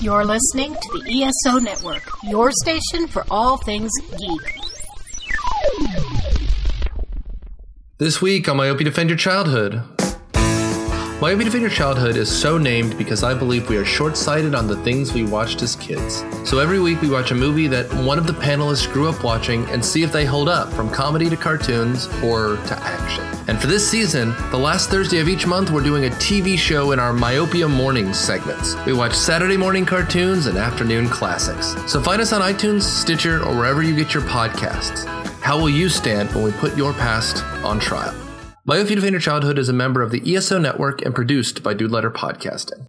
You're listening to the ESO Network, your station for all things geek. This week on Myopia Defend Your Childhood. Myopia Defend Your Childhood is so named because I believe we are short sighted on the things we watched as kids. So every week we watch a movie that one of the panelists grew up watching and see if they hold up from comedy to cartoons or to action. And for this season, the last Thursday of each month, we're doing a TV show in our Myopia Mornings segments. We watch Saturday morning cartoons and afternoon classics. So find us on iTunes, Stitcher, or wherever you get your podcasts. How will you stand when we put your past on trial? Myopia Defend Your Childhood is a member of the ESO Network and produced by Dude Letter Podcasting.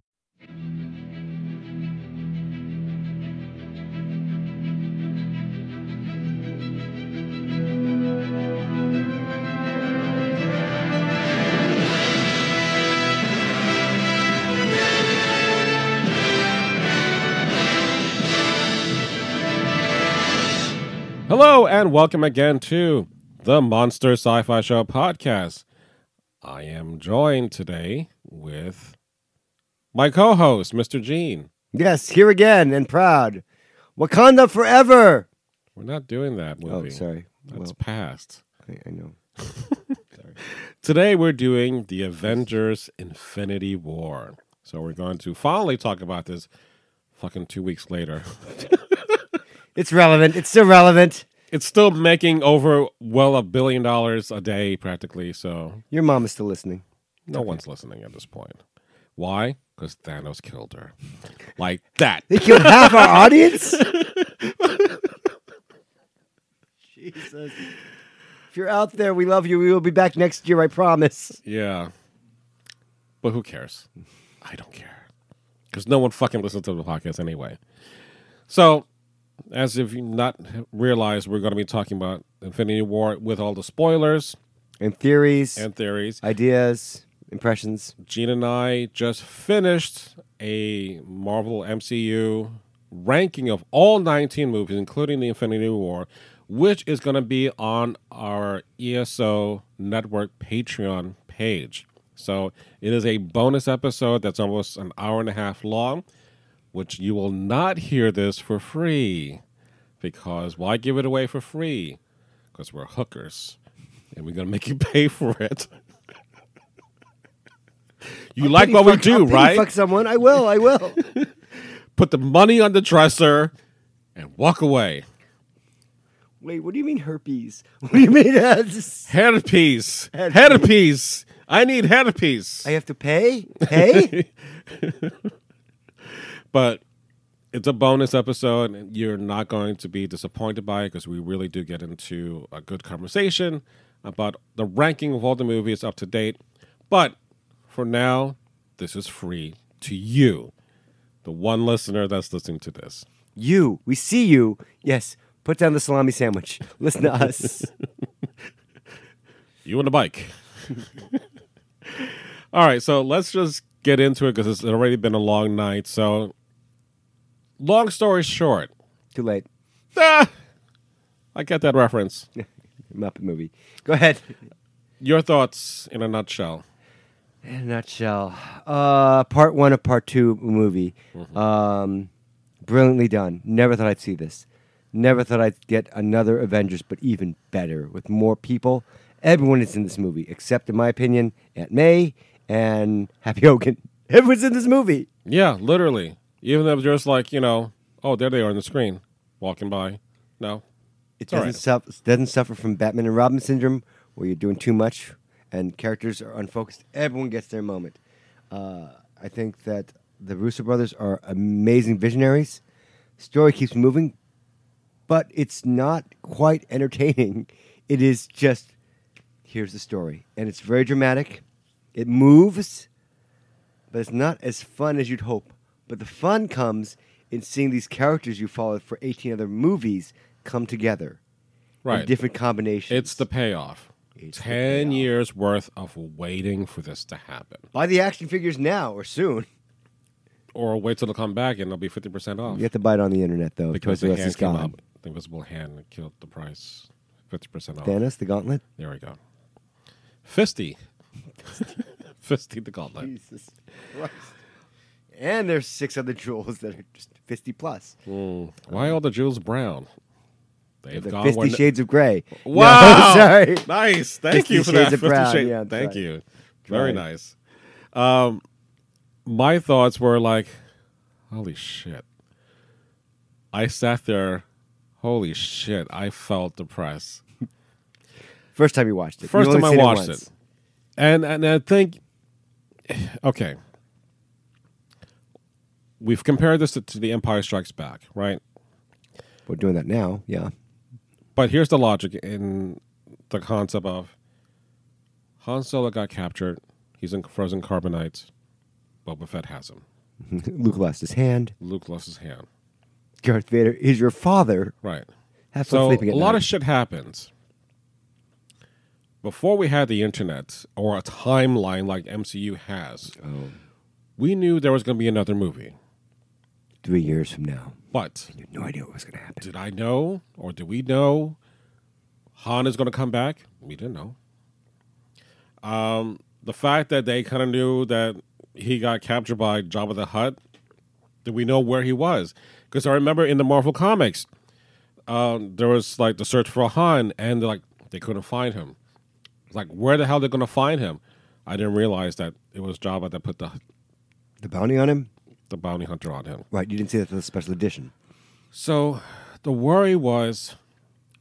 Hello, and welcome again to the Monster Sci Fi Show podcast. I am joined today with my co host, Mr. Gene. Yes, here again and proud. Wakanda forever. We're not doing that oh, movie. Oh, sorry. That's Well, past. I, I know. Today, we're doing the Avengers Infinity War. So, we're going to finally talk about this fucking two weeks later. It's relevant. It's still relevant. It's still making over, well, a billion dollars a day practically. So, Your mom is still listening. no one's listening at this point. Why? Because Thanos killed her. Like that. They killed half our audience. Jesus. If you're out there, we love you. We will be back next year. I promise. Yeah. But who cares? I don't care. Because no one fucking listens to the podcast anyway. So, as if you not realize we're going to be talking about Infinity War with all the spoilers And theories, and theories. ideas, impressions. Gene and I just finished a Marvel MCU ranking of all 19 movies, including the Infinity War, which is going to be on our ESO Network Patreon page. So it is a bonus episode that's almost an hour and a half long, which you will not hear this for free. Because why give it away for free? Because we're hookers and we're going to make you pay for it. You like Pity what we do, I'll right? Fuck someone. I will. I will. Put the money on the dresser and walk away. Wait, what do you mean herpes? What do you mean? uh, Headpiece. Headpiece. Headpiece. I need headpiece. I have to pay? Pay? but it's a bonus episode, and you're not going to be disappointed by it because we really do get into a good conversation about the ranking of all the movies up to date. But for now, this is free to you, the one listener that's listening to this. you. We see you. Yes. Put down the salami sandwich. Listen to us. You and the bike. All right, so let's just get into it because it's already been a long night. So, long story short, Too late. ah, I get that reference. Muppet movie. Go ahead. Your thoughts in a nutshell. In a nutshell, uh, part one of part two movie. Um, brilliantly done. Never thought I'd see this. Never thought I'd get another Avengers, but even better with more people. Everyone is in this movie, except, in my opinion, Aunt May and Happy Hogan. Everyone's in this movie. Yeah, literally. Even though it was just like, you know, oh, there they are on the screen, walking by. No. It doesn't, right. suffer, doesn't suffer from Batman and Robin syndrome, where you're doing too much and characters are unfocused. Everyone gets their moment. Uh, I think that the Russo brothers are amazing visionaries. Story keeps moving, but it's not quite entertaining. It is just here's the story, and it's very dramatic. It moves, but it's not as fun as you'd hope. But the fun comes in seeing these characters you followed for 18 other movies come together in Right. different combinations. It's the payoff. It's the 10 payoff. years worth of waiting for this to happen. buy the action figures now or soon. Or wait till they come back and they'll be 50% off. You have to buy it on the internet though, because because the the hand came up. The invisible hand killed the price. 50% off. Thanos, the Gauntlet. There we go. Fisty. Fisty the gauntlet. Jesus Christ. And there's six other jewels that are just 50 plus. Why all the jewels brown? They've The gone 50 where- Shades of Grey. No, Wow! sorry. Nice. Thank you for Shades that. of 50 Brown. Shades- Yeah, Thank right. you. Very Right. nice. Um, my thoughts were like, holy shit. I sat there, holy shit, I felt depressed. First time you watched it. First time I watched once. it. And and I think okay. We've compared this to, to the Empire Strikes Back, right? We're doing that now. Yeah. But here's the logic in the concept of Han Solo got captured. He's in frozen carbonite. Boba Fett has him. Luke lost his hand. Luke lost his hand. Darth Vader is your father. Right. Have So sleeping a at lot night. of shit happens. Before we had the internet or a timeline like MCU has, Oh. we knew there was going to be another movie. Three years from now. But You had no idea what was going to happen. did I know or did we know Han is going to come back? We didn't know. Um, the fact that they kind of knew that he got captured by Jabba the Hutt, did we know where he was? Because I remember in the Marvel comics, um, there was like the search for Han, and like they couldn't find him. It's like where the hell they're going to find him? I didn't realize that it was Jabba that put the The bounty on him? The bounty hunter on him. Right. You didn't see that for the special edition. So the worry was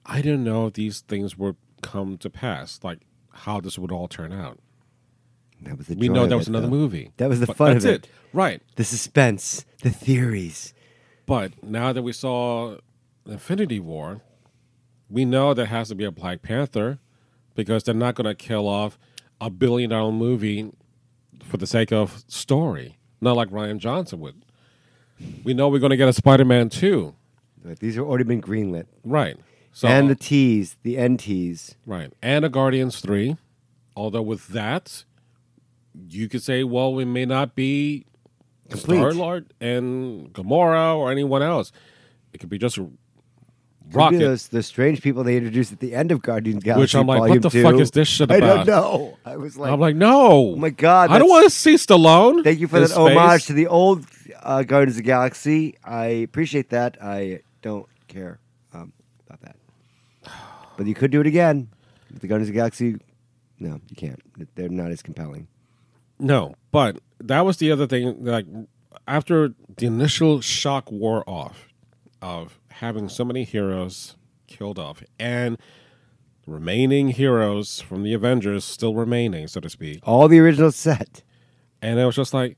I didn't know if these things would come to pass, like how this would all turn out. That was the We know that was it, another though. movie. That was the But fun that's of it. Right. The suspense, the theories. But now that we saw Infinity War, we know there has to be a Black Panther because they're not going to kill off a billion dollar movie for the sake of story, not like Rian Johnson would. We know we're going to get a Spider Man 2. Like, these have already been greenlit. Right. So, and the uh, tease, the end tease. Right. And a Guardians 3. Although with that, you could say, well, we may not be. Star Lord and Gamora or anyone else. It could be just Rocket. those, those strange people they introduced at the end of Guardians of Galaxy. Which I'm like, what the 2. fuck is this shit I don't know. I was like, I'm like, no. oh my god! I don't want to see Stallone. Thank you for that homage to the old uh, Guardians of the Galaxy. I appreciate that. I don't care um, about that. But you could do it again. With the Guardians of the Galaxy, no, you can't. They're not as compelling. No, but that was the other thing. Like after the initial shock wore off of having so many heroes killed off and remaining heroes from the Avengers still remaining, so to speak, All the original set. and it was just like,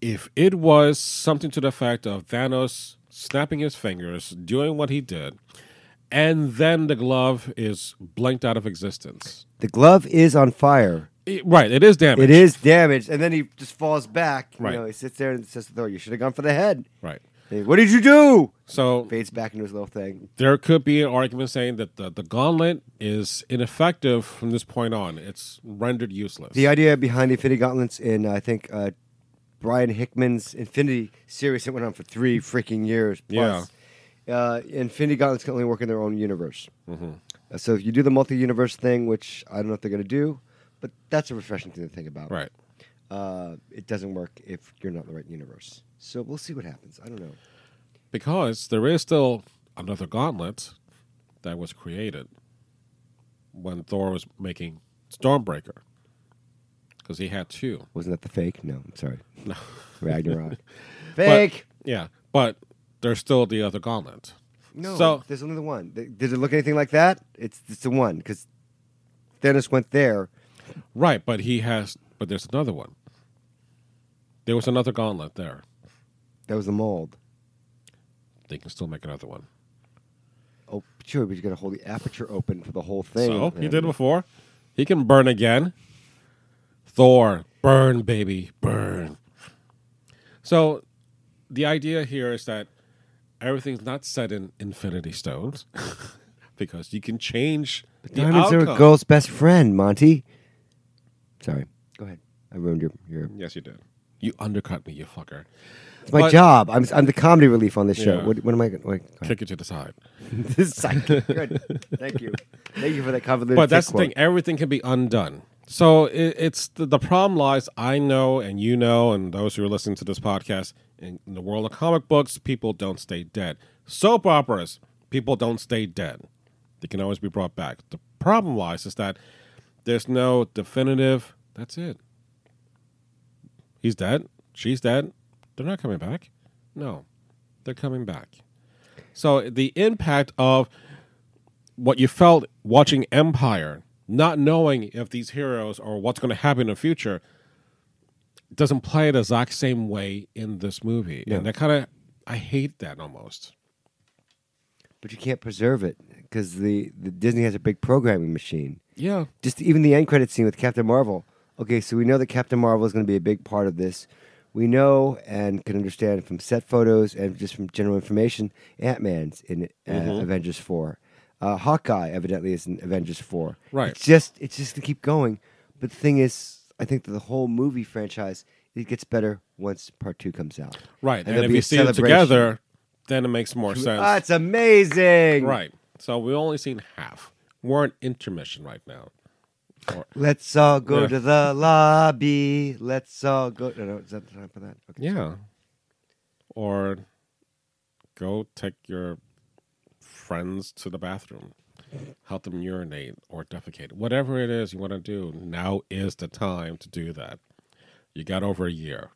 if it was something to the effect of Thanos snapping his fingers, doing what he did, and then the glove is blinked out of existence. The glove is on fire. It- right, it is damaged. It is damaged, and then he just falls back. Right. You know, he sits there and says Thor, "You should have gone for the head." right. What did you do? So Fades back into his little thing. there could be an argument saying that the, the gauntlet is ineffective from this point on. It's rendered useless. The idea behind the Infinity Gauntlets in, I think, uh, Brian Hickman's Infinity series that went on for three freaking years. Plus. Yeah. Uh, Infinity Gauntlets can only work in their own universe. Mm-hmm. Uh, so if you do the multi-universe thing, which I don't know if they're going to do, but that's a refreshing thing to think about. right. Uh, it doesn't work if you're not in the right universe. So we'll see what happens. I don't know. Because there is still another gauntlet that was created when Thor was making Stormbreaker. Because he had two. Wasn't that the fake? No, I'm sorry. No. Ragnarok. But- fake. yeah. But there's still the other gauntlet. No, So- there's only the one. Does it look anything like that? It's it's the one because Thanos went there. Right, but he has but there's another one. There was another gauntlet there. That was the mold. They can still make another one. Oh, sure, but you got to hold the aperture open for the whole thing. So he did before. He can burn again. Thor, burn, baby, burn. So the idea here is that everything's not set in Infinity Stones because you can change the Diamonds are a girl's best friend, Monty. Sorry, go ahead. I ruined your your. Yes, you did. You undercut me, you fucker. It's my But- job. I'm I'm the comedy relief on this show. Yeah. What, what am I? Wait, Kick it to the side. this is. Good. Thank you. Thank you for that convoluted. But that's the thing. Everything can be undone. So it, it's the, the problem lies. I know, and you know, and those who are listening to this podcast. In, in the world of comic books, people don't stay dead. Soap operas, people don't stay dead. They can always be brought back. The problem lies is that there's no definitive. That's it. He's dead. She's dead. They're not coming back. No, they're coming back. So the impact of what you felt watching Empire, not knowing if these heroes or what's going to happen in the future, doesn't play the exact same way in this movie, No. and that kind of I hate that almost. But you can't preserve it because the, the Disney has a big programming machine. Yeah, Just even the end credit scene with Captain Marvel. Okay, so we know that Captain Marvel is going to be a big part of this. We know and can understand from set photos and just from general information, Ant Man's in uh, Mm-hmm. Avengers Four. Uh, Hawkeye evidently is in Avengers Four. Right. It's just it's just to keep going. But the thing is, I think that the whole movie franchise it gets better once Part Two comes out. right. And And, if you see it together, then it makes more sense. It's amazing. right. So we've only seen half. We're in intermission right now. Let's all go Yeah. to the lobby. Let's all go. No, no, is that the time for that? Okay. Yeah. Or go take your friends to the bathroom, help them urinate or defecate. Whatever it is you want to do, now is the time to do that. You got over a year.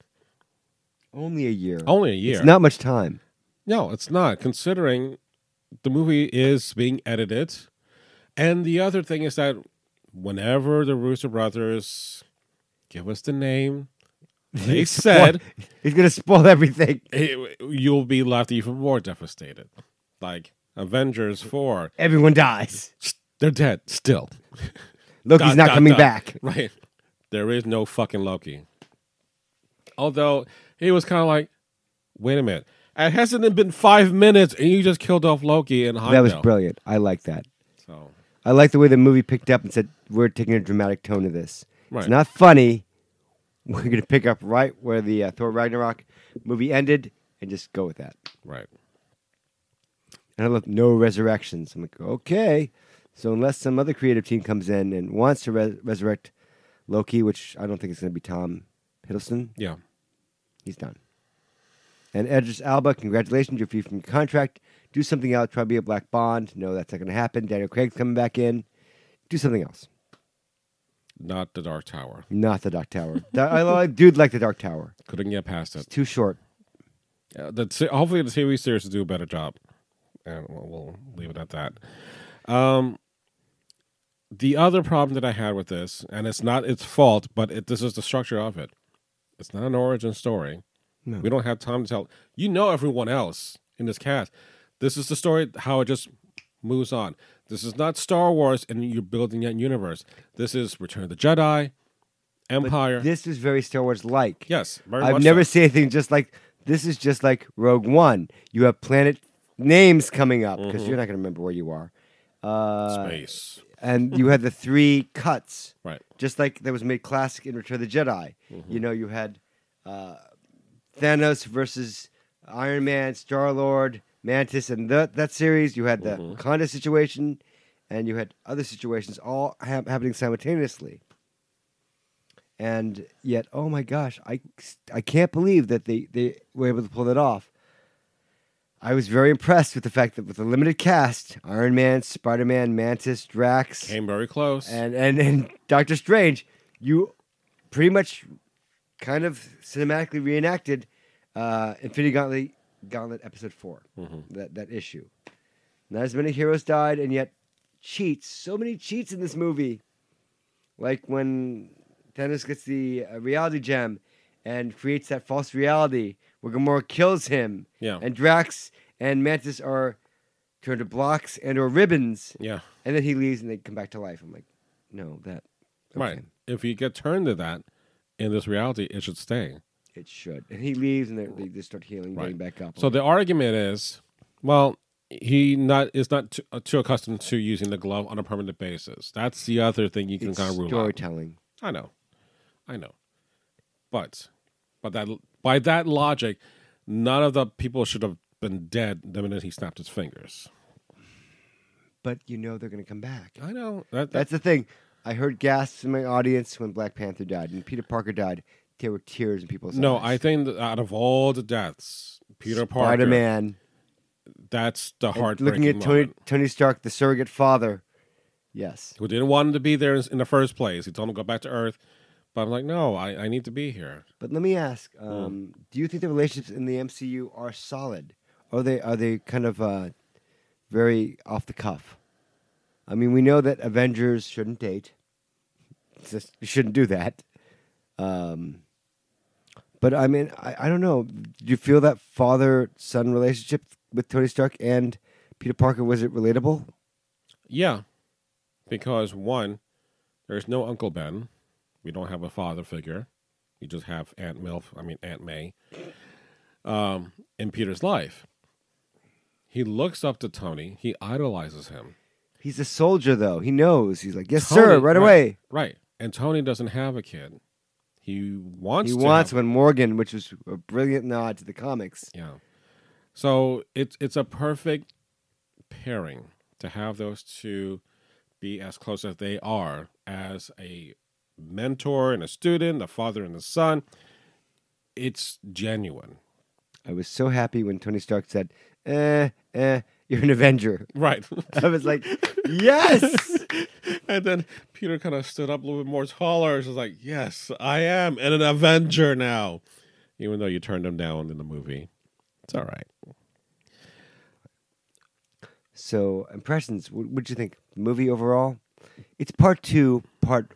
Only a year. Only a year. It's not much time. No, it's not, considering the movie is being edited. And the other thing is that whenever the Rooster brothers give us the name, they said He's gonna spoil everything. it, you'll be left even more devastated. Like Avengers 4, Everyone dies. they're dead still. Loki's Dot, not dot, coming dot. back. Right. There is no fucking Loki. Although he was kind of like, wait a minute. It hasn't been five minutes and you just killed off Loki and That was brilliant. I like that. So, I like the way the movie picked up and said, "We're taking a dramatic tone to this. Right. It's not funny. We're gonna pick up right where the uh, Thor Ragnarok movie ended and just go with that." right. And I love no resurrections. I'm like, okay. So unless some other creative team comes in and wants to res- resurrect Loki, which I don't think is going to be Tom Hiddleston, Yeah. he's done. And Idris Alba, congratulations, you're free from your contract. Do something else. Try to be a Black Bond. No, that's not going to happen. Daniel Craig's coming back in. Do something else. Not the Dark Tower. Not the Dark Tower. I, I do like the Dark Tower. Couldn't get past It's it. too short. Yeah, the se- hopefully the TV series will do a better job, and we'll, we'll leave it at that. Um, the other problem that I had with this, and it's not its fault, but it, this is the structure of it. It's not an origin story. No. We don't have time to tell. You know everyone else in this cast. This is the story how it just moves on. This is not Star Wars, and you're building that universe. This is Return of the Jedi, But Empire. This is very Star Wars like. yes, very I've never so. seen anything just like this. Is just like Rogue One. You have planet names coming up because you're not going to remember where you are. Uh, space. and you had the three cuts, Right. just like that was made classic in Return of the Jedi. Mm-hmm. You know, you had uh, Thanos versus Iron Man, Star Lord, Mantis, and that that series. You had the Mm-hmm. Wakanda situation, and you had other situations all hap happening simultaneously. And yet, oh my gosh, I, I can't believe that they, they were able to pull that off. I was very impressed with the fact that with a limited cast, Iron Man, Spider Man, Mantis, Drax, Came very close. and, and, and Doctor Strange, you pretty much kind of cinematically reenacted uh, Infinity Gauntlet, Gauntlet Episode 4, that, that issue. Not as many heroes died, and yet cheats. So many cheats in this movie. Like when Thanos gets the uh, reality gem and creates that false reality where Gamora kills him. Yeah. And Drax and Mantis are turned to blocks and or ribbons. yeah. And then he leaves and they come back to life. I'm like, no, that. Right. If you get turned to that in this reality, it should stay. It should. And he leaves and they, they just start healing, Right. getting back up. So the argument is, well, he not is not too, uh, too accustomed to using the glove on a permanent basis. That's the other thing you can it's kind of rule out. storytelling. I know, I know, but but that by that logic, none of the people should have been dead the minute he snapped his fingers. But you know they're going to come back. I know that, that That's the thing. I heard gasps in my audience when Black Panther died and Peter Parker died. There were tears in people's No, eyes. I think that out of all the deaths, Peter Parker, Spider Man. that's the Looking at Tony, moment. Tony Stark, the surrogate father. Yes. Who didn't want him to be there in the first place. He told him to go back to Earth. But I'm like, no, I, I need to be here. But let me ask: Hmm. um, Do you think the relationships in the MCU are solid, or are they are they kind of uh, very off the cuff? I mean, we know that Avengers shouldn't date. Just, you shouldn't do that. Um, but I mean, I, I don't know. Do you feel that father son relationship with Tony Stark and Peter Parker was it relatable? Yeah. Because one, there's no Uncle Ben. We don't have a father figure. We just have Aunt Milf, I mean Aunt May, um, in Peter's life. He looks up to Tony. He idolizes him. He's a soldier, though. He knows. He's like, yes, sir, Tony- right away. Right. And Tony doesn't have a kid. He wants He wants have- one, Morgan, which was a brilliant nod to the comics. Yeah. So it's it's a perfect pairing to have those two be as close as they are as a mentor and a student, a father and a son. It's genuine. I was so happy when Tony Stark said, eh, eh, you're an Avenger. Right. I was like, yes. and then Peter kind of stood up a little bit more taller. He was like, Yes, I am an Avenger now. Even though you turned him down in the movie. It's all right. So, impressions. What would you think? Movie overall? It's part two, part.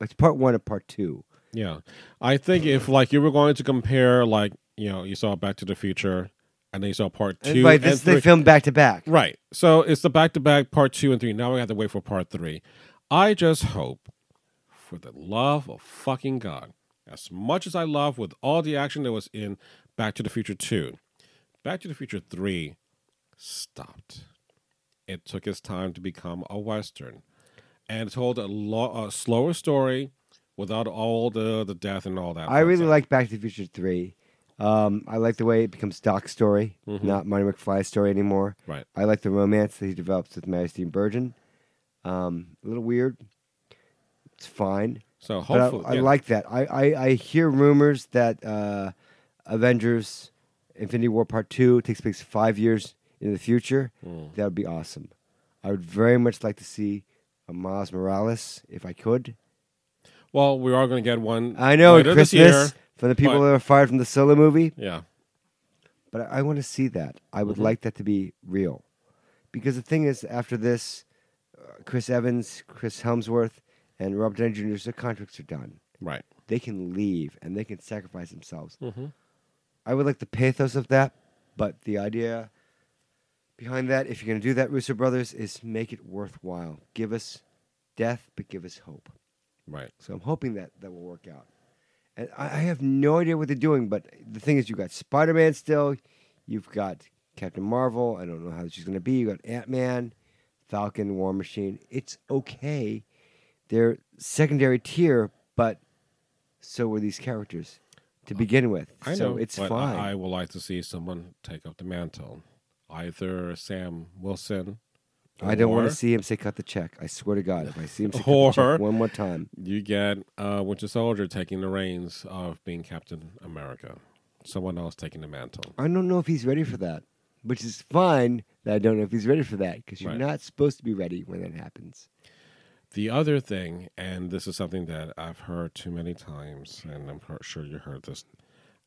It's part one of part two. Yeah. I think if like you were going to compare like, you know, you saw Back to the Future and then you saw part two and this, three. they filmed back to back. Right. So it's the back to back part two and three. Now we have to wait for part three. I just hope, for the love of fucking God, as much as I love with all the action that was in Back to the Future 2, Back to the Future 3 stopped. It took its time to become a Western and told a, lo- a slower story without all the, the death and all that. I really like Back to the Future three. Um, I like the way it becomes Doc's story, Mhm. not Marty McFly's story anymore. Right. I like the romance that he develops with Mary Steenburgen. Um, a little weird. It's fine. So I- hopefully. I, yeah. like that. I, I, I hear rumors that uh, Avengers Infinity War Part 2 takes place five years in the future. Mm. That would be awesome. I would very much like to see a Miles Morales if I could. Well, we are going to get one. I know at later this Christmas year. For the people but- that are fired from the Solo movie, Yeah. but I, I want to see that. I would Mhm. like that to be real. Because the thing is, after this, uh, Chris Evans, Chris Hemsworth, and Robert Downey Jr.'s their contracts are done. Right. They can leave and they can sacrifice themselves. Mm-hmm. I would like the pathos of that, but the idea behind that, if you're going to do that, Russo Brothers, is make it worthwhile. Give us death, but give us hope. Right. So I'm hoping that that will work out. And I, I have no idea what they're doing, but the thing is, you've got Spider Man still, you've got Captain Marvel. I don't know how she's going to be. You got Ant Man, Falcon, War Machine. It's okay. They're secondary tier, but so were these characters to uh, begin with. I so know. it's fine. I, I would like to see someone take up the mantle. Either Sam Wilson. I don't want to see him say cut the check. I swear to God, if I see him say cut the check one more time, You get uh, Winter Soldier taking the reins of being Captain America. Someone else taking the mantle. I don't know if he's ready for that, which is fine. That I don't know if he's ready for that because you're Right. not supposed to be ready when that happens. The other thing, and this is something that I've heard too many times, and I'm sure you heard this.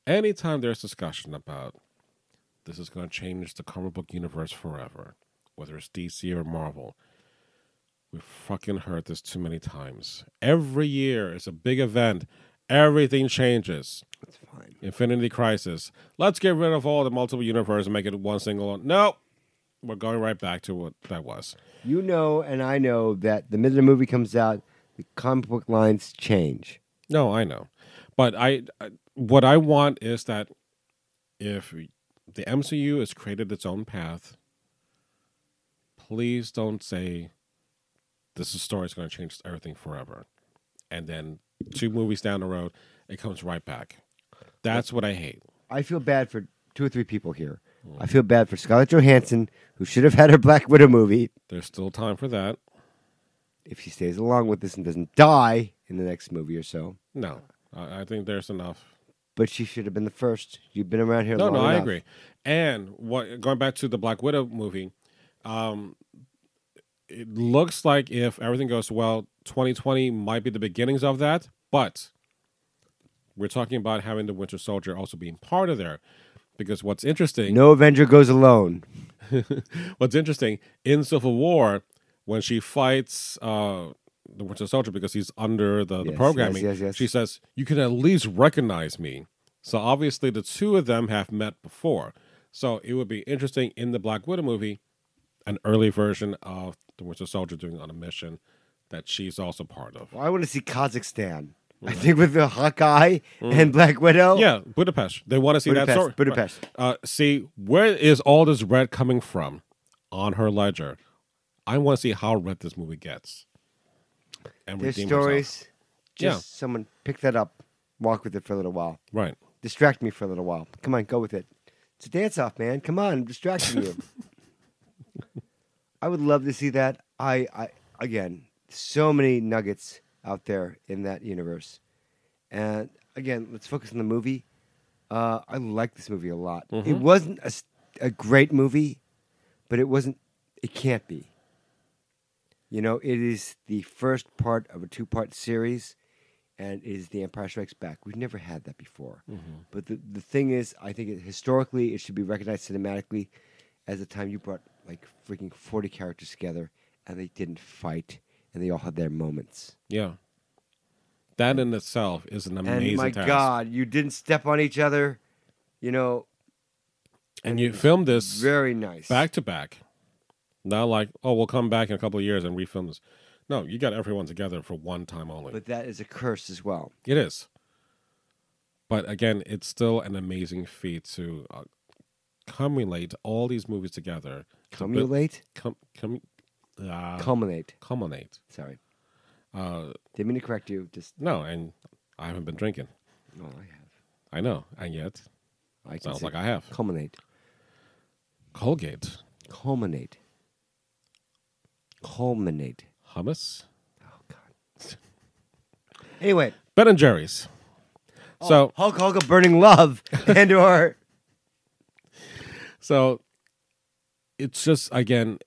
Anytime there's discussion about this is going to change the comic book universe forever, whether it's DC or Marvel, we've fucking heard this too many times. Every year is a big event. Everything changes. That's fine. Infinity Crisis. Let's get rid of all the multiple universe and make it one single. No, we're going right back to what that was. You know, and I know that the minute a movie comes out, the comic book lines change. No, I know, but I, I what I want is that if the MCU has created its own path, please don't say this is story is going to change everything forever, and then two movies down the road it comes right back. That's what I hate. I feel bad for two or three people here. Mm. I feel bad for Scarlett Johansson, who should have had her Black Widow movie. There's still time for that. if she stays along with this and doesn't die in the next movie or so. No, I, think there's enough. But she should have been the first. You've been around here No, long no, I agree. And what going back to the Black Widow movie, um, it looks like if everything goes well, 2020 might be the beginnings of that. But we're talking about having the Winter Soldier also being part of there, because what's interesting, No Avenger goes alone. what's interesting in Civil War when she fights uh, the Winter Soldier because he's under the, the programming, yes, yes, yes. she says, "You can at least recognize me." So obviously, the two of them have met before. So it would be interesting in the Black Widow movie, an early version of the Winter Soldier doing on a mission that she's also part of. Well, I want to see Kazakhstan. I think with the Hawkeye and Black Widow. Mm. Yeah, Budapest. They want to see that Budapest, story. Budapest. Uh, see, where is all this red coming from on her ledger? I want to see how red this movie gets. And Their stories. Yeah. Just someone pick that up, walk with it for a little while. Right. Distract me for a little while. Come on, go with it. It's a dance off, man. Come on, I'm distracting you. I would love to see that. I, I again, so many nuggets out there in that universe. And again, let's focus on the movie. Uh, I like this movie a lot. It wasn't a great movie, but it wasn't. It can't be. You know, it is the first part of a two-part series, and it is The Empire Strikes Back. We've never had that before. But the the thing is, I think it, historically, it should be recognized cinematically as the time you brought like freaking forty characters together, and they didn't fight, and they all had their moments. Yeah. That in itself is an amazing and my task. God, you didn't step on each other. You know, And you filmed this very nice. back to back. Not like, oh, we'll come back in a couple of years and refilm this. No, you got everyone together for one time only. but that is a curse as well. It is. But again, it's still an amazing feat to uh, cumulate all these movies together. Cumulate, cum, cum, uh, culminate. culminate. Sorry, Uh, didn't mean to correct you. Just no, and I haven't been drinking. no, I have. I know, and yet I sounds like I have. culminate, Colgate, culminate, culminate. hummus, Oh God. Anyway, Ben and Jerry's. So, Hulk Hulk Hogan burning love and or so it's just again,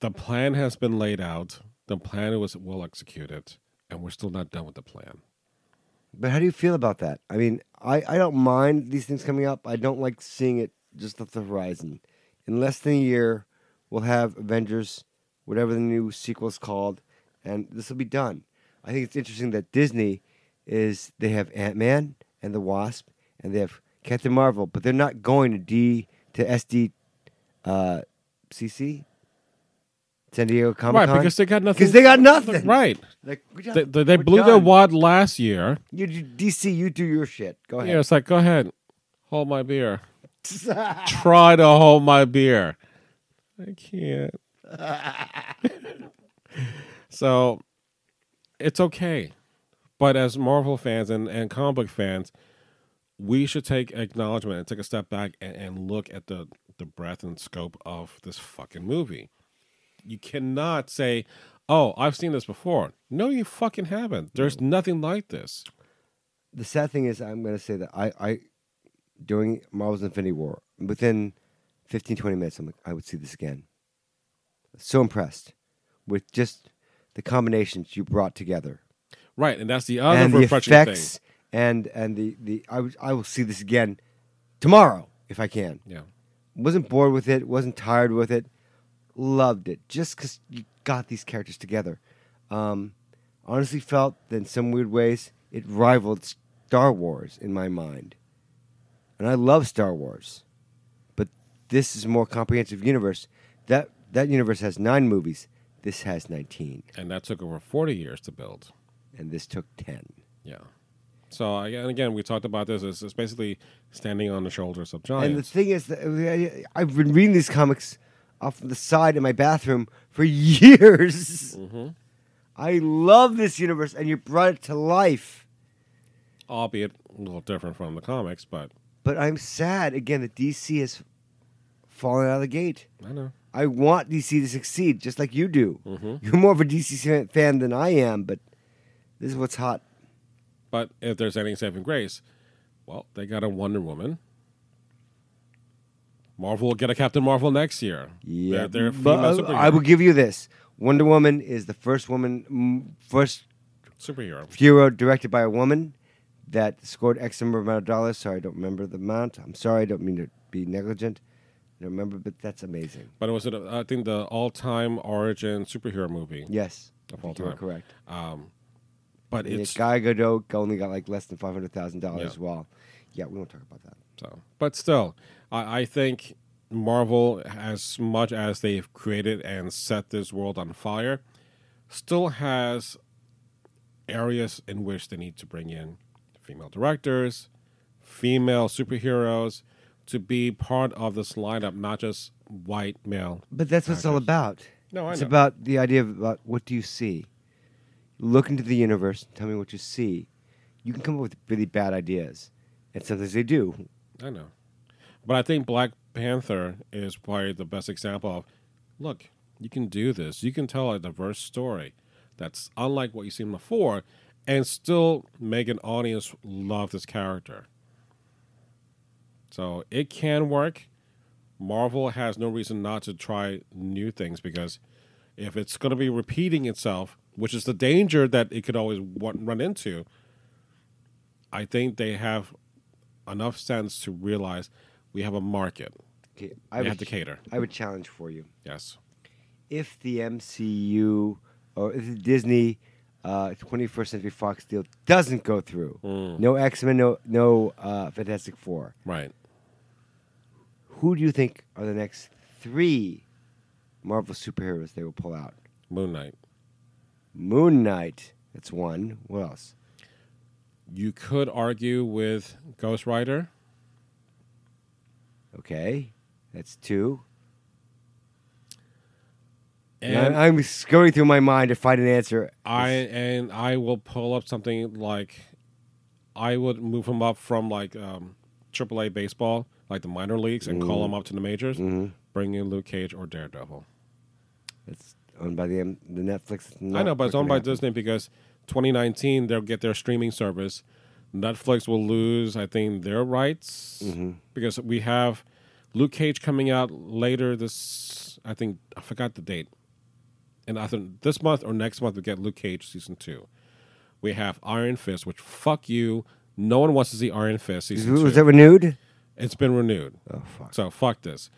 the plan has been laid out. The plan was well executed, and we're still not done with the plan. But how do you feel about that? I mean, I, I don't mind these things coming up. I don't like seeing it just off the horizon. In less than a year, we'll have Avengers, whatever the new sequel is called, and this will be done. I think it's interesting that Disney is they have Ant Man and the Wasp, and they have Captain Marvel, but they're not going to D to SD, uh, CC, San Diego Comic Con? Right, because they got nothing. because they got nothing. Right. Like, They, they, blew their wad last year. You do DC, you do your shit. Go ahead. Yeah, it's like, go ahead, hold my beer. Try to hold my beer. I can't. so it's okay. But as Marvel fans and, and comic book fans, we should take acknowledgement and take a step back and, and look at the, the breadth and scope of this fucking movie. You cannot say, oh, I've seen this before. No, you fucking haven't. There's nothing like this. the sad thing is I'm going to say that I, I during Marvel's Infinity War within 15 20 minutes I'm like I would see this again. So impressed with just the combinations you brought together Right, and that's the other and the effects thing. and and the the I I will see this again tomorrow if I can. Yeah. Wasn't bored with it, wasn't tired with it. Loved it just cuz you got these characters together. Um honestly felt that in some weird ways it rivaled Star Wars in my mind. And I love Star Wars. But this is a more comprehensive universe. That that universe has 9 movies. This has 19 And that took over 40 years to build. and this took 10. Yeah. So again, again, we talked about this. It's, it's basically standing on the shoulders of giants. And the thing is, that I've been reading these comics off the side in my bathroom for years. Mm-hmm. I love this universe, and you brought it to life. Albeit a little different from the comics, but But I'm sad again that DC has fallen out of the gate. I know. I want DC to succeed, just like you do. Mm-hmm. You're more of a DC fan than I am, but this is what's hot. But if there's any saving grace, well, they got a Wonder Woman. Marvel will get a Captain Marvel next year. Yeah, they're, they're but. I will give you this: Wonder Woman is the first woman, first superhero. hero directed by a woman that scored X number of dollars. Sorry, I don't remember the amount. I'm sorry, I don't mean to be negligent. I don't remember, but that's amazing. But it was, uh, I think, the all-time origin superhero movie Yes, of all time. correct. Um, but it's Guy Gadot only got like less than five hundred thousand dollars. Well, yeah, we won't talk about that. So, but still, I, I think Marvel, as much as they've created and set this world on fire, still has areas in which they need to bring in female directors, female superheroes to be part of this lineup, not just white male. But that's what it's all Actors. about. No, I it's know. about the idea of about what do you see. Look into the universe. and Tell me what you see. You can come up with really bad ideas, and sometimes they do. I know. But I think Black Panther is probably the best example of look, you can do this. You can tell a diverse story that's unlike what you've seen before and still make an audience love this character. So it can work. Marvel has no reason not to try new things because if it's going to be repeating itself, which is the danger that it could always run into, I think they have enough sense to realize we have a market. Okay, I would, have to cater. I would challenge for you. Yes. If the MCU or if the Disney uh, 21st Century Fox deal doesn't go through, Mm. no X Men, no no uh, Fantastic Four, Right. who do you think are the next three Marvel superheroes they will pull out? Moon Knight. Moon Knight. That's one. What else? You could argue with Ghost Rider. Okay, that's two. And And I'm going through my mind to find an answer. I and I will pull up something like I would move him up from like um, AAA baseball, like the minor leagues, and call him up to the majors. Mhm. Bring in Luke Cage or Daredevil. It's owned by the the Netflix. I know, but it's owned by Disney. Because 2019 they'll get their streaming service. Netflix will lose, I think, their rights mm-hmm. because we have Luke Cage coming out later this. I think I forgot the date, and I think this month or next month we get Luke Cage season two. We have Iron Fist, which fuck you. No one wants to see Iron Fist season Was two. that renewed? it's been renewed, Oh fuck. so fuck this.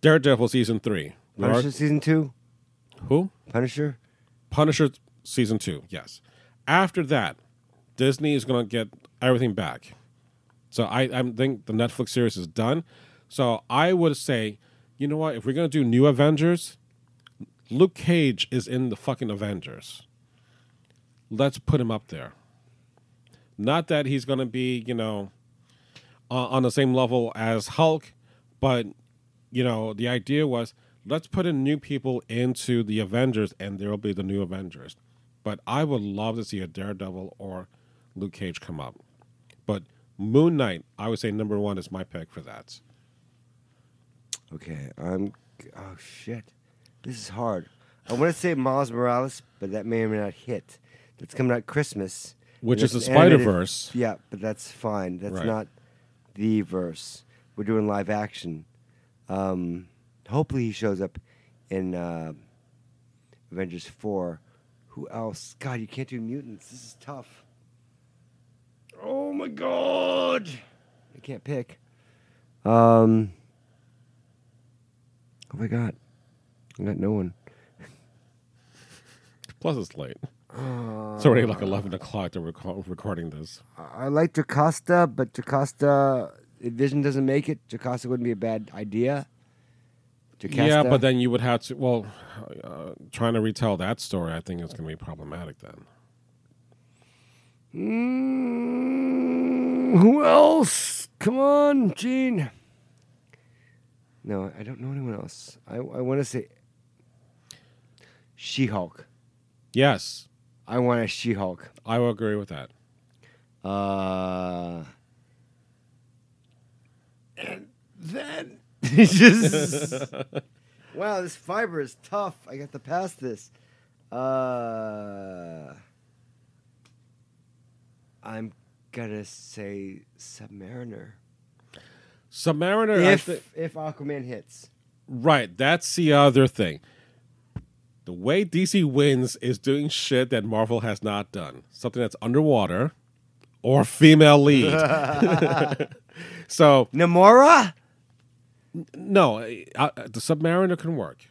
Daredevil season three. Punisher season two. Who? Punisher. Punisher season two, yes. After that, Disney is going to get everything back. So I, I think the Netflix series is done. So I would say, you know what? If we're going to do new Avengers, Luke Cage is in the fucking Avengers. Let's put him up there. Not that he's going to be, you know, uh, on the same level as Hulk, but you know, the idea was let's put in new people into the Avengers and there will be the new Avengers. But I would love to see a Daredevil or Luke Cage come up. But Moon Knight, I would say number one is my pick for that. Okay. I'm. Oh shit. This is hard. I want to say Miles Morales, but that may or may not hit. That's coming out Christmas. Which is the that's an animated- Spider Verse. Yeah, but that's fine. That's Right. not the verse. We're doing live action. Um, hopefully he shows up in uh, Avengers 4. Who else? God, you can't do mutants. This is tough. Oh my god. I can't pick. Um, have I got? I got no one. Plus, it's late. It's already like 11 o'clock to record recording this. I I like Jocasta, but Jocasta, if Vision doesn't make it, Jocasta wouldn't be a bad idea. Jocasta, Yeah, but then you would have to, well, uh, trying to retell that story, I think is going to be problematic then. Mm, who else? Come on, Gene. No, I don't know anyone else. I, I want to say She Hulk. Yes, I want a She Hulk. I will agree with that. Uh, and then just Wow, this fiber is tough. I got to pass this. Uh, I'm gonna say Submariner. Submariner. If thi- if Aquaman hits, Right, that's the other thing. The way DC wins is doing shit that Marvel has not done. Something that's underwater or female lead. so, Namora. No, uh, the Submariner can work.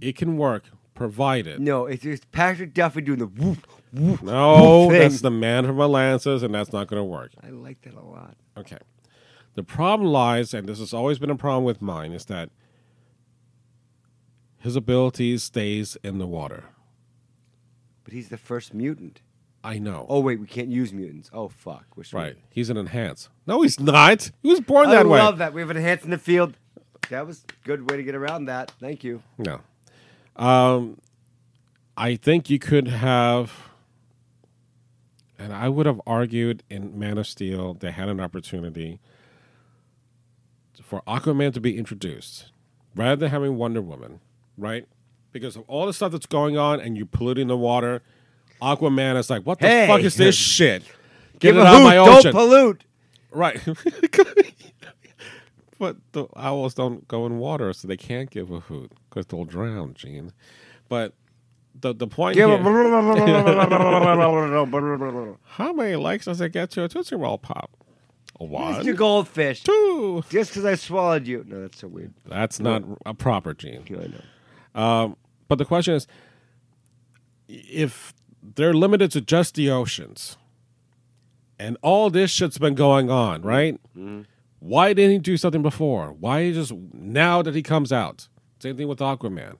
It can work provided. No, it's just Patrick Duffy doing the whoop whoop. No, thing. that's the man from Atlantis, and that's not going to work. I like that a lot. Okay. The problem lies, and this has always been a problem with mine, is that his ability stays in the water. But he's the first mutant. I know. Oh wait, we can't use mutants. Oh fuck, we're screwed. Right. He's an enhance. No, he's not. He was born I that way. I love that. We have an enhance in the field. That was a good way to get around that. Thank you. No. Um, I think you could have, and I would have argued in Man of Steel, they had an opportunity for Aquaman to be introduced rather than having Wonder Woman, right? Because of all the stuff that's going on and you're polluting the water, Aquaman is like, what the Hey. fuck is this shit? Get Give it a out of hoot, my don't ocean. pollute. Right. but the owls don't go in water, so they can't give a hoot because they'll drown, Gene. But the the point Give here, a. how many likes does it get to a Tootsie Roll Pop? One, Mr. Goldfish. two. Just because I swallowed you. No, that's so weird. That's not a proper Gene. I know. Um, but the question is, if they're limited to just the oceans, and all this shit's been going on, right? Why didn't he do something before? Why just now that he comes out? Same thing with Aquaman.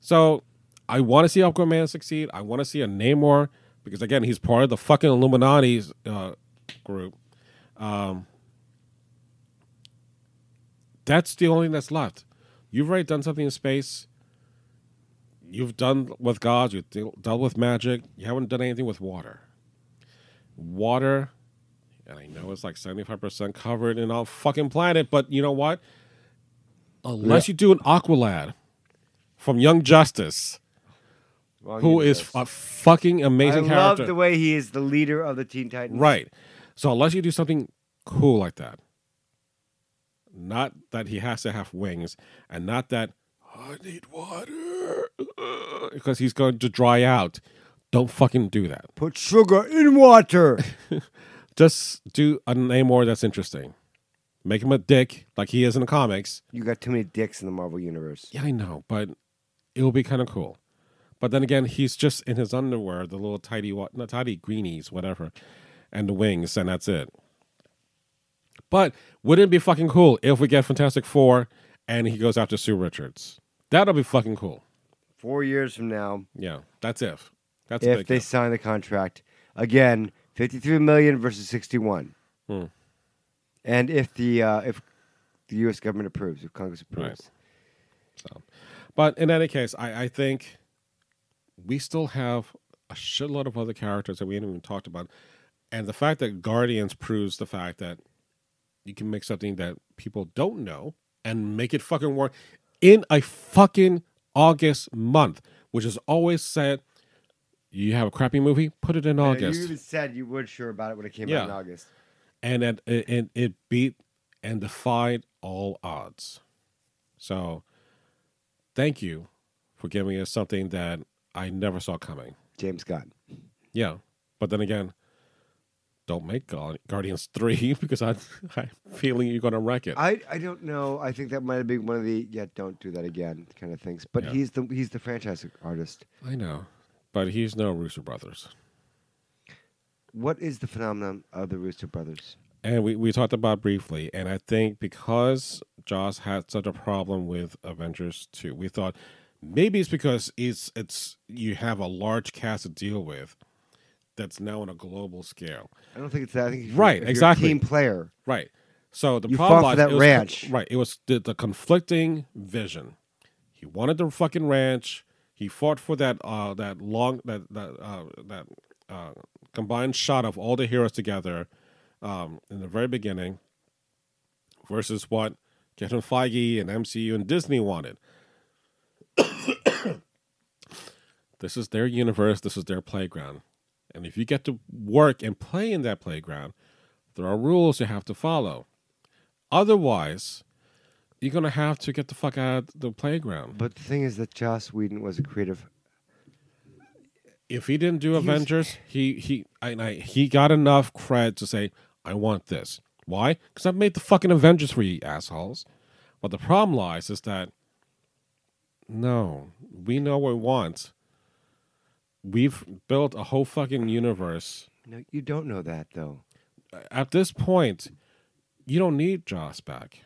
So I want to see Aquaman succeed. I want to see a Namor because again, he's part of the fucking Illuminati's uh, group. Um, that's the only thing that's left. You've already done something in space. You've done with gods. You've deal, dealt with magic. You haven't done anything with water. Water, and I know it's like seventy-five percent covered in our fucking planet, but you know what? Unless you do an Aqualad from Young Justice, who is a fucking amazing I amazing love the way he is the leader of the Teen Titans. right? So unless you do something cool like that, not that he has to have wings, and not that I need water because he's going to dry out. Don't fucking do that. Put sugar in water. Just do a name Namor that's interesting. Make him a dick like he is in the comics. you got too many dicks in the Marvel universe. Yeah, I know, but it will be kind of cool. But then again, he's just in his underwear, the little tidy, what, not tidy greenies, whatever, and the wings, and that's it. But wouldn't it be fucking cool if we get Fantastic Four and he goes after Sue Richards? That'll be fucking cool. Four years from now, Yeah, that's if. That's a if big they if. sign the contract again, fifty-three million versus sixty-one, Hmm. and if the uh, if the U.S. government approves, if Congress approves, but in any case, I, I think we still have a shitload of other characters that we haven't even talked about, and the fact that Guardians proves the fact that you can make something that people don't know and make it fucking work in a fucking August month, which is always said. You have a crappy movie, put it in Yeah, August you even said you weren't sure about it when it came Yeah. out in August. and it, it, it, it beat and defied all odds. So, thank you for giving us something that I never saw coming. James Gunn. Yeah, but then again, don't make Guardians three because I, I'm feeling you're gonna wreck it. I, I don't know. I think that might have been one of the yeah, don't do that again kind of things. But Yeah. he's the he's the franchise artist. I know, but he's no Russo brothers. What is the phenomenon of the Russo brothers? And we, we talked about briefly, and I think because Joss had such a problem with Avengers 2, we thought maybe it's because it's it's you have a large cast to deal with that's now on a global scale. I don't think it's that. I think Right, if you're a exactly. team player. Right. So the You problem lies- that was- ranch. Right. It was the, the conflicting vision. He wanted the fucking ranch. He fought for that uh that long that that uh that uh combined shot of all the heroes together um in the very beginning versus what Kevin Feige and MCU and Disney wanted. this is their universe. This is their playground. And if you get to work and play in that playground, there are rules you have to follow. Otherwise, you're gonna have to get the fuck out of the playground. But the thing is that Joss Whedon was a creative. if he didn't do was- Avengers, he he I, I, he got enough cred to say, "I want this." Why? Because I've made the fucking Avengers for you assholes. But the problem lies is that no, we know what we want. We've built a whole fucking universe. No, you don't know that though. At this point, you don't need Joss back,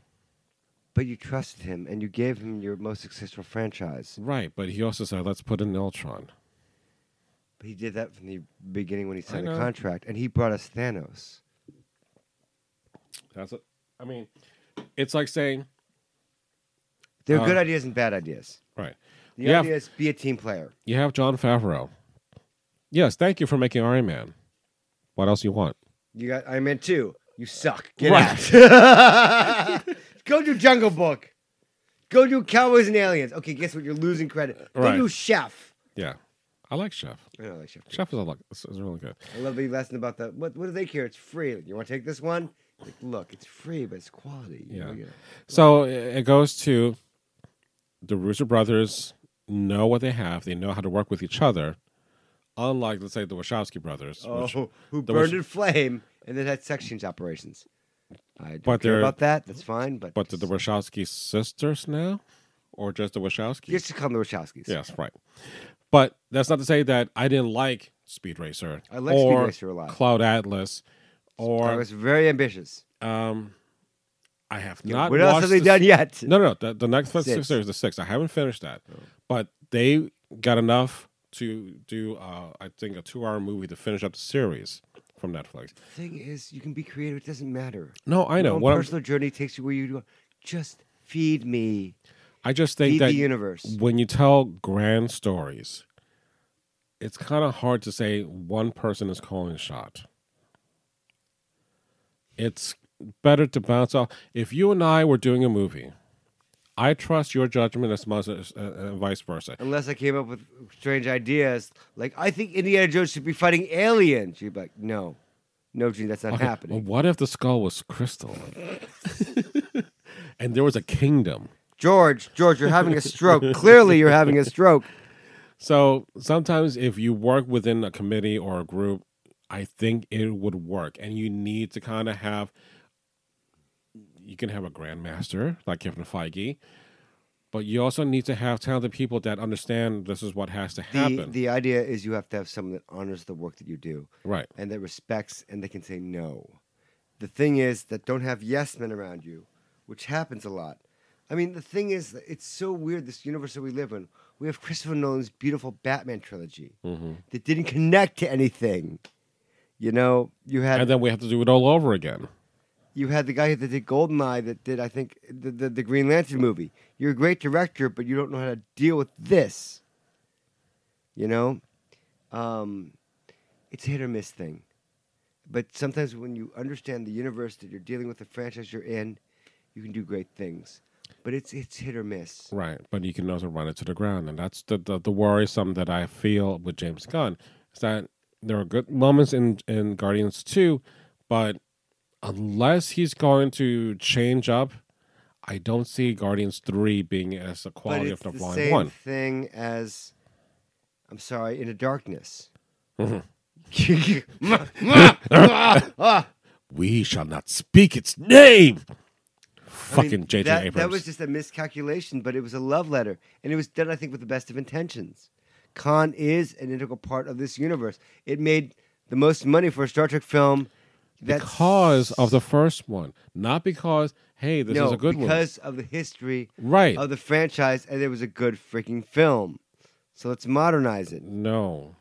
But you trusted him, and you gave him your most successful franchise. right? But he also said, "Let's put in Ultron." But he did that from the beginning when he signed the contract, and he brought us Thanos. That's it. I mean, it's like saying, There are Uh, good ideas and bad ideas. right? The Yeah. idea is be a team player. You have Jon Favreau. Yes, thank you for making Iron Man. What else you want? You got Iron Man 2. You suck. Get Right. out. Go do Jungle Book. Go do Cowboys and Aliens. Okay, guess what? You're losing credit. Go Right. do Chef. Yeah, I like Chef. I don't like Chef. too. Chef is a lot. Is really good. I love the lesson about the what. What do they care? It's free. You want to take this one? Like, look, it's free, but it's quality. You Yeah. So it goes to the Russo brothers know what they have. They know how to work with each other. Unlike, let's say, the Wachowski brothers. which- Oh, who the burned Wach- in flame and then had sex change operations. I don't But care about that. That's fine. But but the, the Wachowski sisters now, or just the Wachowskis? you just call them the Wachowskis. Yes, right. But that's not to say that I didn't like Speed Racer. I like Speed Racer a lot. Cloud Atlas, I or was very ambitious. um, I have Yeah, not. what else have they the- done yet? No, no, no. The, the next Six. series, the six. I haven't finished that, but they got enough to do. Uh, I think a two-hour movie to finish up the series from Netflix. The thing is, you can be creative. It doesn't matter. No, I know. Your What I'm- personal journey takes you where you go. Just feed me. I just think Feed that the universe. when you tell grand stories, it's kind of hard to say one person is calling the shot. It's better to bounce off. If you and I were doing a movie, I trust your judgment as much as uh, uh, vice versa. Unless I came up with strange ideas, like I think Indiana Jones should be fighting aliens. You'd be like, no, no, Gene, that's not Okay, happening. Well, what if the skull was crystal? and there was a kingdom. George, George, you're having a stroke. Clearly, you're having a stroke. So sometimes if you work within a committee or a group, I think it would work. And you need to kind of have you can have a grandmaster like Kevin Feige, but you also need to have talented people that understand this is what has to happen. the idea is you have to have someone that honors the work that you do right. and that respects and they can say no. The thing is that don't have yes men around you, which happens a lot. I mean, the thing is, that it's so weird this universe that we live in. We have Christopher Nolan's beautiful Batman trilogy hmm that didn't connect to anything. You know, you had And then we have to do it all over again. You had the guy that did Goldeneye that did I think the, the the Green Lantern movie. You're a great director, but you don't know how to deal with this. You know, um, it's a hit or miss thing. But sometimes when you understand the universe that you're dealing with, the franchise you're in, you can do great things. But it's it's hit or miss. Right, but you can also run it to the ground, and that's the the, the worrisome that I feel with James Gunn is that there are good moments in in Guardians two, but unless he's going to change up, I don't see Guardians three being as the But quality of the the same one. thing as, I'm sorry, Into Darkness. Mhm. Ah! We shall not speak its name. I Fucking J.J. that, Abrams. That was just a miscalculation, but it was a love letter, and it was done, I think, with the best of intentions. Khan is an integral part of this universe. It made the most money for a Star Trek film. That's, because of the first one, not because hey, this no, is a good one. because of the history Right? of the franchise, and it was a good freaking film. So let's modernize it. No.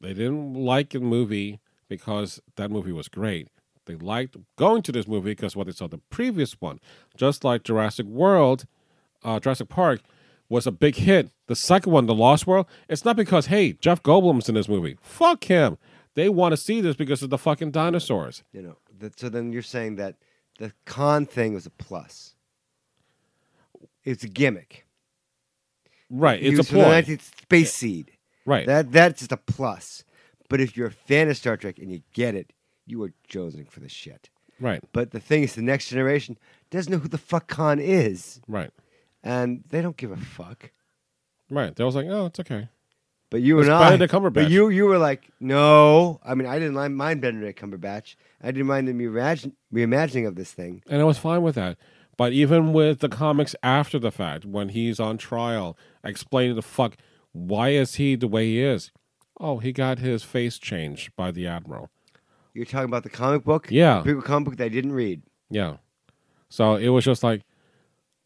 They didn't like the movie because that movie was great. They liked going to this movie because what they saw the previous one. Just like Jurassic World, uh, Jurassic Park was a big hit. The second one, The Lost World, it's not because, hey, Jeff Goldblum's in this movie. Fuck him. They want to see this because of the fucking dinosaurs. You know. That, so then you're saying that the Khan thing was a plus. It's a gimmick. Right. It's a from the ploy. 19th Space Seed. Right. That that's just a plus. But if you're a fan of Star Trek and you get it, you are jonesing for the shit. right. But the thing is, the next generation doesn't know who the fuck Khan is, Right. and they don't give a fuck. Right. They was like, oh, it's okay. But you and I, Benedict Cumberbatch. but you you were like, no. I mean, I didn't mind- mind Benedict Cumberbatch. I didn't mind the reimagining of this thing. And I was fine with that. But even with the comics after the fact, when he's on trial, explaining the fuck why is he the way he is? Oh, he got his face changed by the admiral. You're talking about the comic book, Yeah. the comic book that I didn't read. Yeah. So it was just like,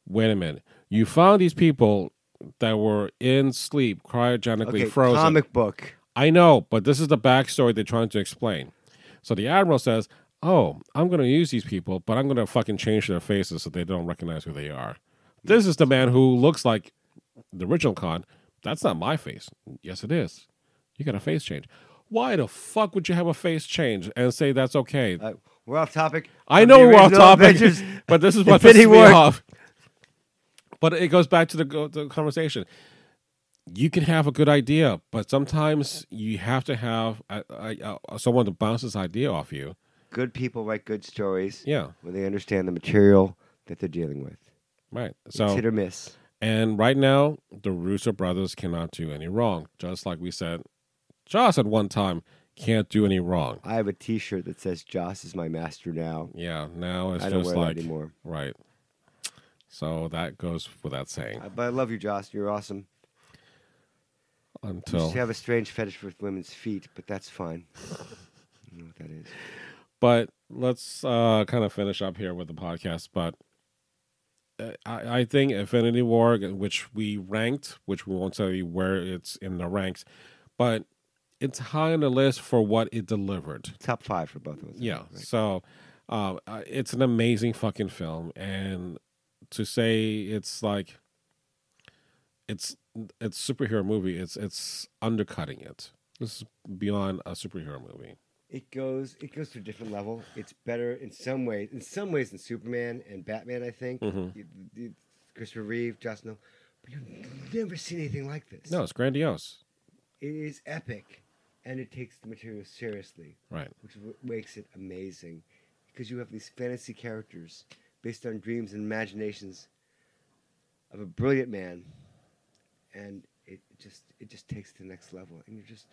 wait a minute. You found these people that were in sleep, cryogenically Okay, frozen. comic book. I know, but this is the backstory they're trying to explain. So the admiral says, "Oh, I'm going to use these people, but I'm going to fucking change their faces so they don't recognize who they are." This is the man who looks like the original Khan. That's not my face. Yes, it is. You got a face change. Why the fuck would you have a face change and say that's okay? Uh, we're off topic. I know we're off topic, Avengers. but this is what pisses me off. But it goes back to the, the conversation. You can have a good idea, but sometimes you have to have a, a, a, someone to bounce this idea off you. Good people write good stories Yeah, when they understand the material that they're dealing with. right. So it's hit or miss. and right now, the Russo brothers cannot do any wrong. Just like we said, Joss at one time can't do any wrong. I have a T-shirt that says "Joss is my master now." Yeah, now it's I don't just like anymore. right. So that goes without saying. Uh, But I love you, Joss. You're awesome. You Until just have a strange fetish with women's feet, but that's fine. I know what that is. but let's uh, kind of finish up here with the podcast. But uh, I, I think Infinity War, which we ranked, which we won't tell you where it's in the ranks, but it's high on the list for what it delivered. Top five for both of us. Yeah. right? So uh, it's an amazing fucking film, and to say it's like it's it's superhero movie, it's it's undercutting it. This is beyond a superhero movie. It goes. It goes to a different level. It's better in some ways. In some ways, than Superman and Batman. I think. Mhm. You- Christopher Reeve, Justin, but you've never seen anything like this. No, it's grandiose. it is epic, and it takes the material seriously. Right. which makes it amazing because you have these fantasy characters based on dreams and imaginations of a brilliant man and it just it just takes to the next level and you're just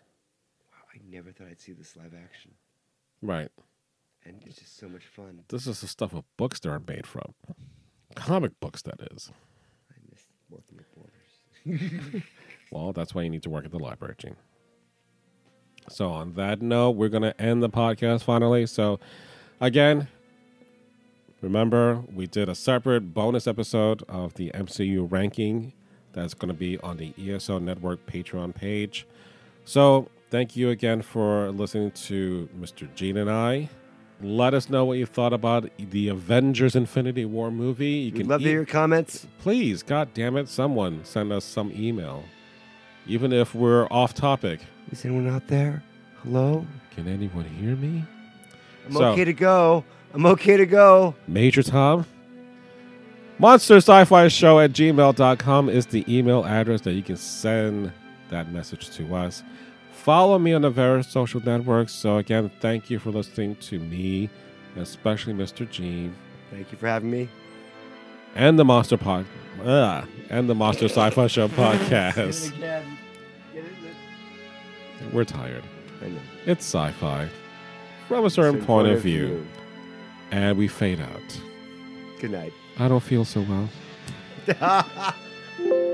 wow i never thought i'd see this live action Right. and it's just so much fun This is the stuff of books that are made from. Comic books, that is. i miss working with borders Well, that's why you need to work at the library, Gene. So, on that note, we're going to end the podcast finally. So, again, remember, we did a separate bonus episode of the MCU ranking that's going to be on the ESO Network Patreon page. So, thank you again for listening to Mr. Gene and I. Let us know what you thought about the Avengers Infinity War movie. You we'd can love to e- hear your comments please, god damn it, someone send us some email. Even if we're off topic. is anyone out there hello Can anyone hear me? i'm So- okay to go i'm okay to go Major Tom? Monster Sci Fi Show at gmail.com is the email address that you can send that message to us. Follow me on the various social networks. So, again, thank you for listening to me, especially Mr. Gene, thank you for having me and the Monster Pod. Uh, and the Monster Sci Fi Show podcast. We're tired. I know. It's sci fi from a certain point of view, and we fade out. good night I don't feel so well.